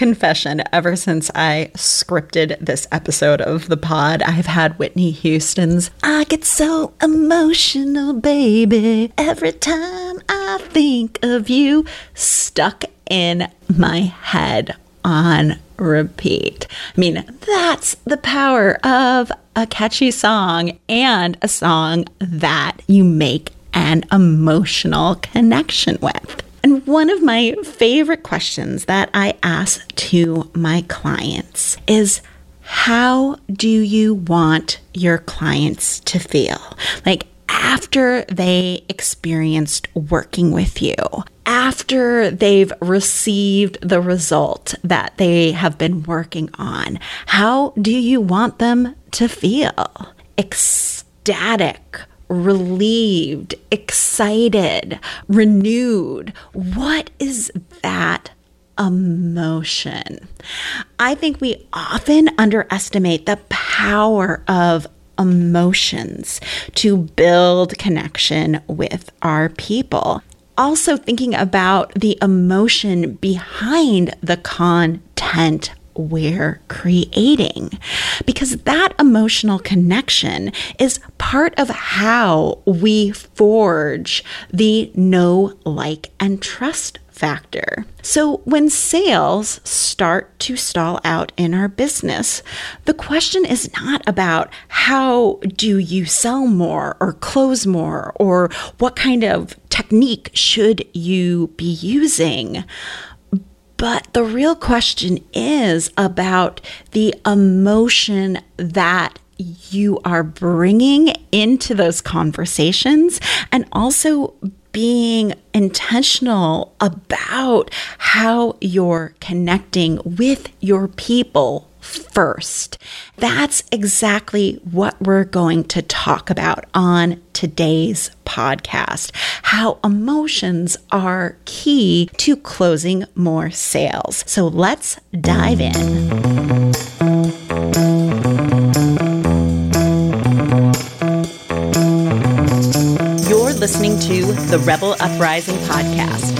confession ever since I scripted this episode of the pod, I've had Whitney Houston's I get so emotional, baby, every time I think of you stuck in my head on repeat. I mean, that's the power of a catchy song and a song that you make an emotional connection with. And one of my favorite questions that I ask to my clients is how do you want your clients to feel? Like after they experienced working with you, after they've received the result that they have been working on, how do you want them to feel? Ecstatic, relieved, excited, renewed. What is that emotion? I think we often underestimate the power of emotions to build connection with our people. Also, thinking about the emotion behind the content we're creating. Because that emotional connection is part of how we forge the know, like, and trust factor. So, when sales start to stall out in our business, the question is not about how do you sell more or close more or what kind of technique should you be using. But the real question is about the emotion that you are bringing into those conversations and also being intentional about how you're connecting with your people first. That's exactly what we're going to talk about on today's podcast how emotions are key to closing more sales. So let's dive in. You're listening to the Rebel Uprising podcast.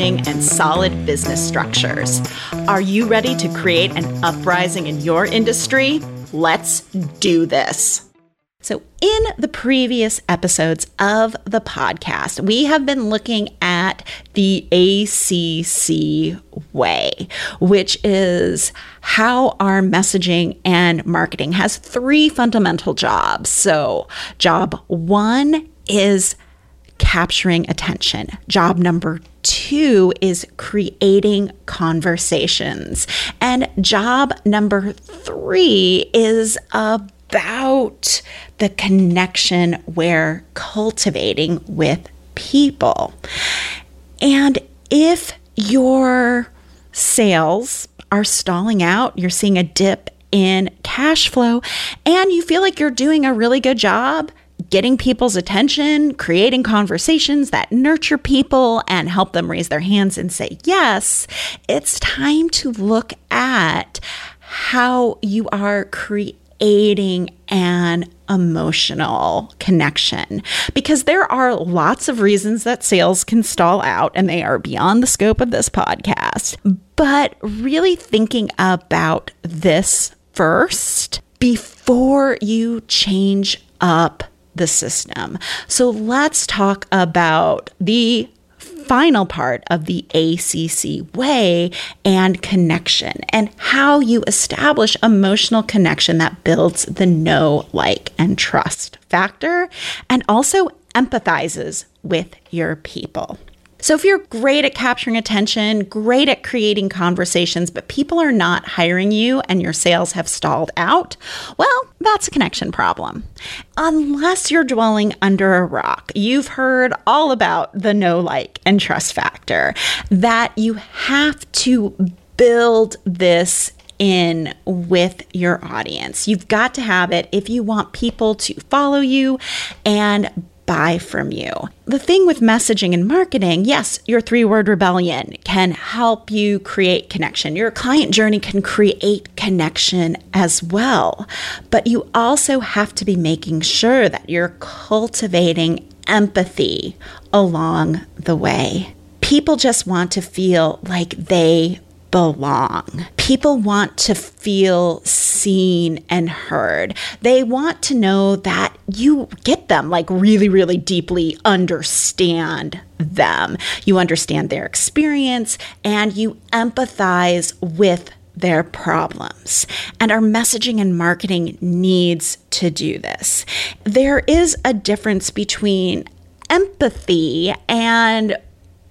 and solid business structures. Are you ready to create an uprising in your industry? Let's do this. So, in the previous episodes of the podcast, we have been looking at the ACC way, which is how our messaging and marketing has three fundamental jobs. So, job one is capturing attention. Job number two is creating conversations. And job number three is about the connection we're cultivating with people. And if your sales are stalling out, you're seeing a dip in cash flow, and you feel like you're doing a really good job getting people's attention, creating conversations that nurture people and help them raise their hands and say yes, it's time to look at how you are creating an emotional connection because there are lots of reasons that sales can stall out and they are beyond the scope of this podcast. But really thinking about this first before you change up the system. So let's talk about the final part of the ACC way and connection and how you establish emotional connection that builds the know, like, and trust factor and also empathizes with your people. So, if you're great at capturing attention, great at creating conversations, but people are not hiring you and your sales have stalled out, well, that's a connection problem. Unless you're dwelling under a rock, you've heard all about the know like, and trust factor that you have to build this in with your audience. You've got to have it if you want people to follow you and buy from you. The thing with messaging and marketing, yes, your three word rebellion can help you create connection. Your client journey can create connection as well. But you also have to be making sure that you're cultivating empathy along the way. People just want to feel like they belong. People want to feel seen and heard. They want to know that you get them, like really, really deeply understand them. You understand their experience and you empathize with their problems. And our messaging and marketing needs to do this. There is a difference between empathy and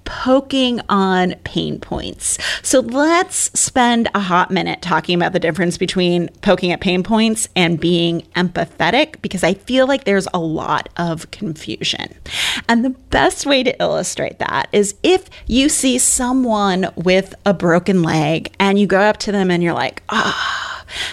poking on pain points. So let's spend a hot minute talking about the difference between poking at pain points and being empathetic because I feel like there's a lot of confusion. And the best way to illustrate that is if you see someone with a broken leg and you go up to them and you're like, ah. Oh,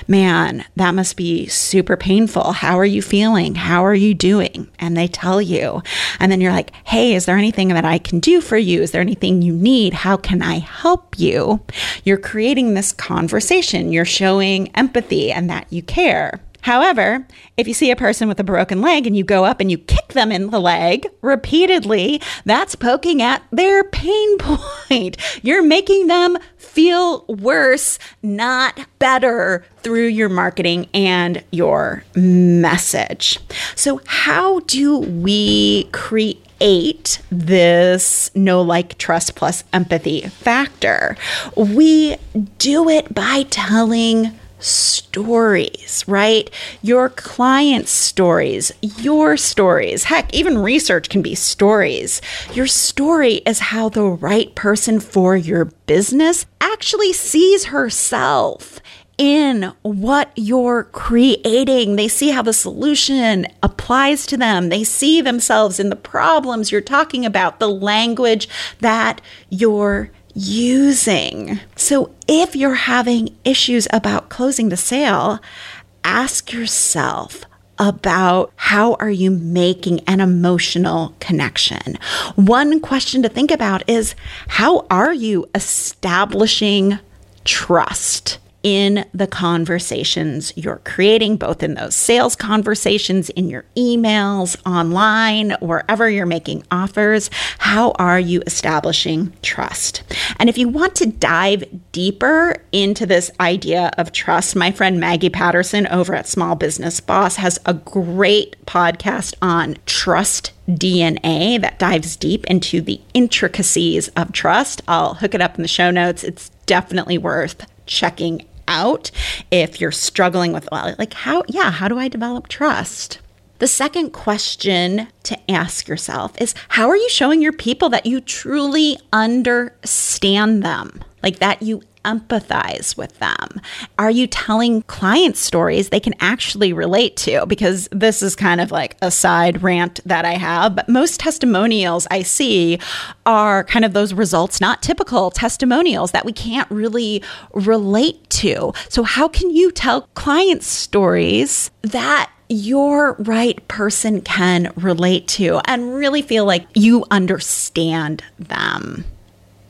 man, that must be super painful. How are you feeling? How are you doing? And they tell you. And then you're like, hey, is there anything that I can do for you? Is there anything you need? How can I help you? You're creating this conversation. You're showing empathy and that you care. However, if you see a person with a broken leg and you go up and you kick them in the leg repeatedly, that's poking at their pain point. You're making them feel worse, not better through your marketing and your message. So, how do we create this know like trust plus empathy factor we do it by telling stories, right? Your clients' stories, your stories. Heck, even research can be stories. Your story is how the right person for your business actually sees herself in what you're creating. They see how the solution applies to them. They see themselves in the problems you're talking about, the language that you're using. So if you're having issues about closing the sale, ask yourself, about how are you making an emotional connection. One question to think about is how are you establishing trust? In the conversations you're creating, both in those sales conversations, in your emails, online, wherever you're making offers. How are you establishing trust? And if you want to dive deeper into this idea of trust, my friend Maggie Patterson over at Small Business Boss has a great podcast on trust DNA that dives deep into the intricacies of trust. I'll hook it up in the show notes. It's definitely worth checking out if you're struggling with well, like how yeah how do i develop trust? The second question to ask yourself is how are you showing your people that you truly understand them? Like that you empathize with them? Are you telling client stories they can actually relate to? Because this is kind of like a side rant that I have, but most testimonials I see are kind of those results, not typical testimonials that we can't really relate to. So, how can you tell clients stories that your right person can relate to and really feel like you understand them?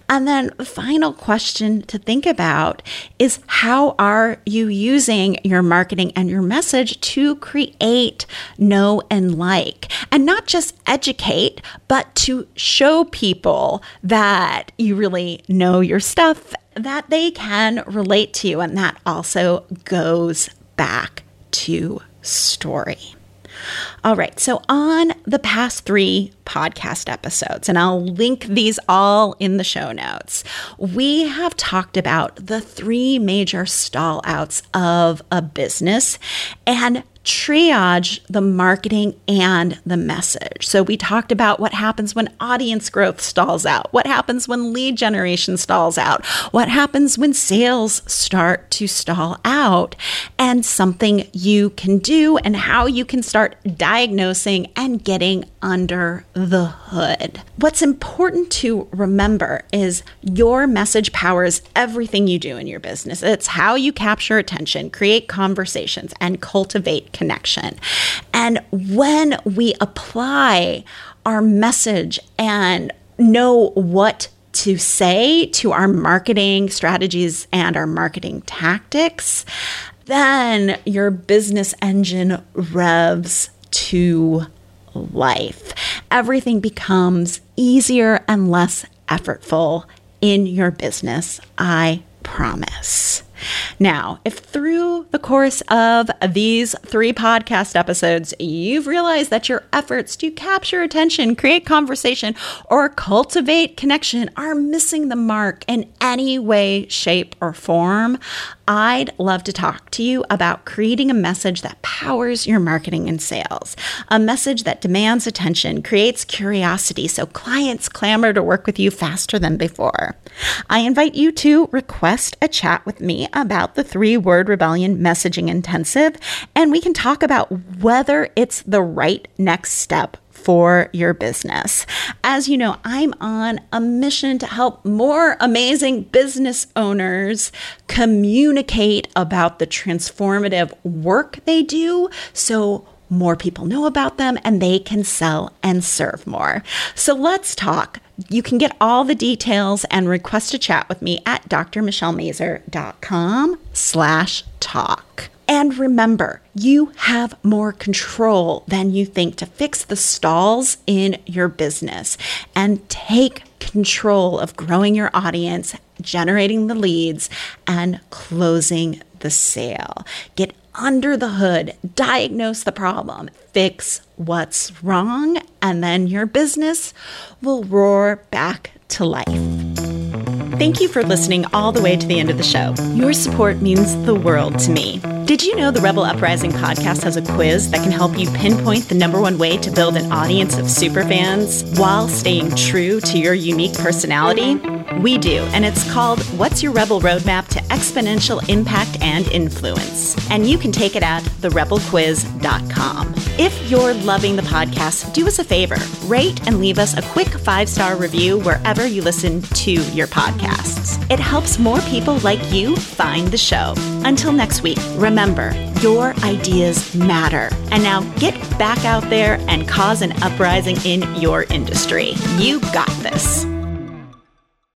And then the final question to think about is how are you using your marketing and your message to create know and like and not just educate, but to show people that you really know your stuff that they can relate to. You. And that also goes back to story. All right. So, on the past three podcast episodes, and I'll link these all in the show notes, we have talked about the three major stall outs of a business and triage the marketing and the message. So, we talked about what happens when audience growth stalls out, what happens when lead generation stalls out, what happens when sales start to stall out, and something you can do and how you can start diagnosing and getting under the What's important to remember is your message powers everything you do in your business. It's how you capture attention, create conversations, and cultivate connection. And when we apply our message and know what to say to our marketing strategies and our marketing tactics, then your business engine revs to life. Everything becomes easier and less effortful in your business. I promise. Now, if through the course of these three podcast episodes, you've realized that your efforts to capture attention, create conversation, or cultivate connection are missing the mark in any way, shape, or form, I'd love to talk to you about creating a message that powers your marketing and sales, a message that demands attention, creates curiosity, so clients clamor to work with you faster than before. I invite you to request a chat with me about the three word rebellion messaging intensive, and we can talk about whether it's the right next step for your business. As you know, I'm on a mission to help more amazing business owners communicate about the transformative work they do so more people know about them and they can sell and serve more. So let's talk. You can get all the details and request a chat with me at drmichellemazur.com slash talk. And remember, you have more control than you think to fix the stalls in your business and take control of growing your audience, generating the leads, and closing the sale. Get under the hood, diagnose the problem, fix what's wrong, and then your business will roar back to life. Thank you for listening all the way to the end of the show. Your support means the world to me. Did you know the Rebel Uprising podcast has a quiz that can help you pinpoint the number one way to build an audience of superfans while staying true to your unique personality? We do, and it's called What's Your Rebel Roadmap to Exponential Impact and Influence. And you can take it at therebelquiz.com. If you're loving the podcast, do us a favor rate and leave us a quick five star review wherever you listen to your podcasts. It helps more people like you find the show. Until next week, remember your ideas matter. And now get back out there and cause an uprising in your industry. You got this.